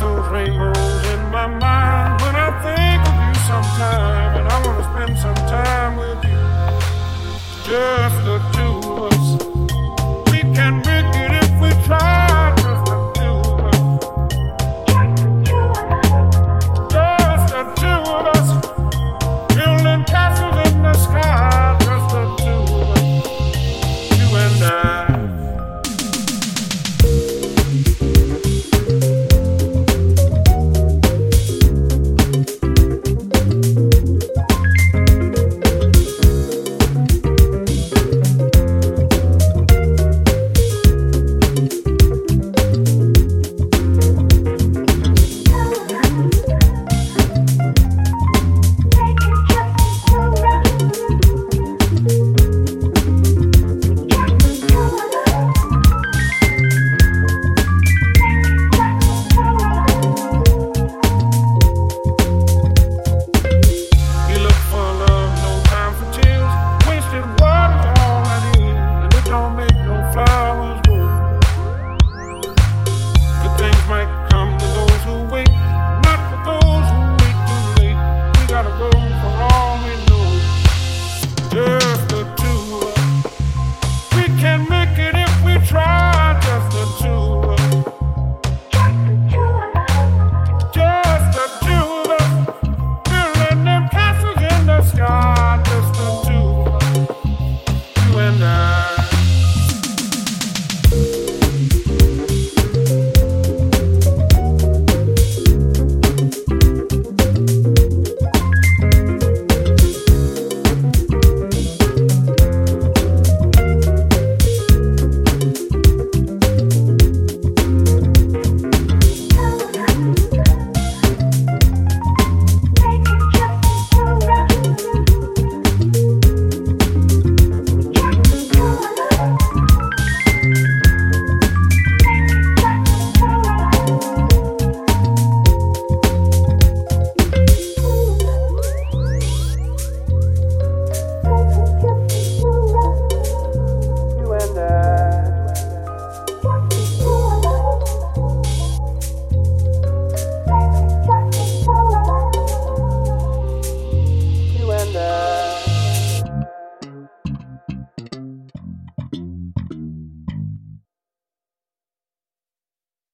those rainbows in my mind when I think of you sometime, and I wanna spend some time with you. Just when I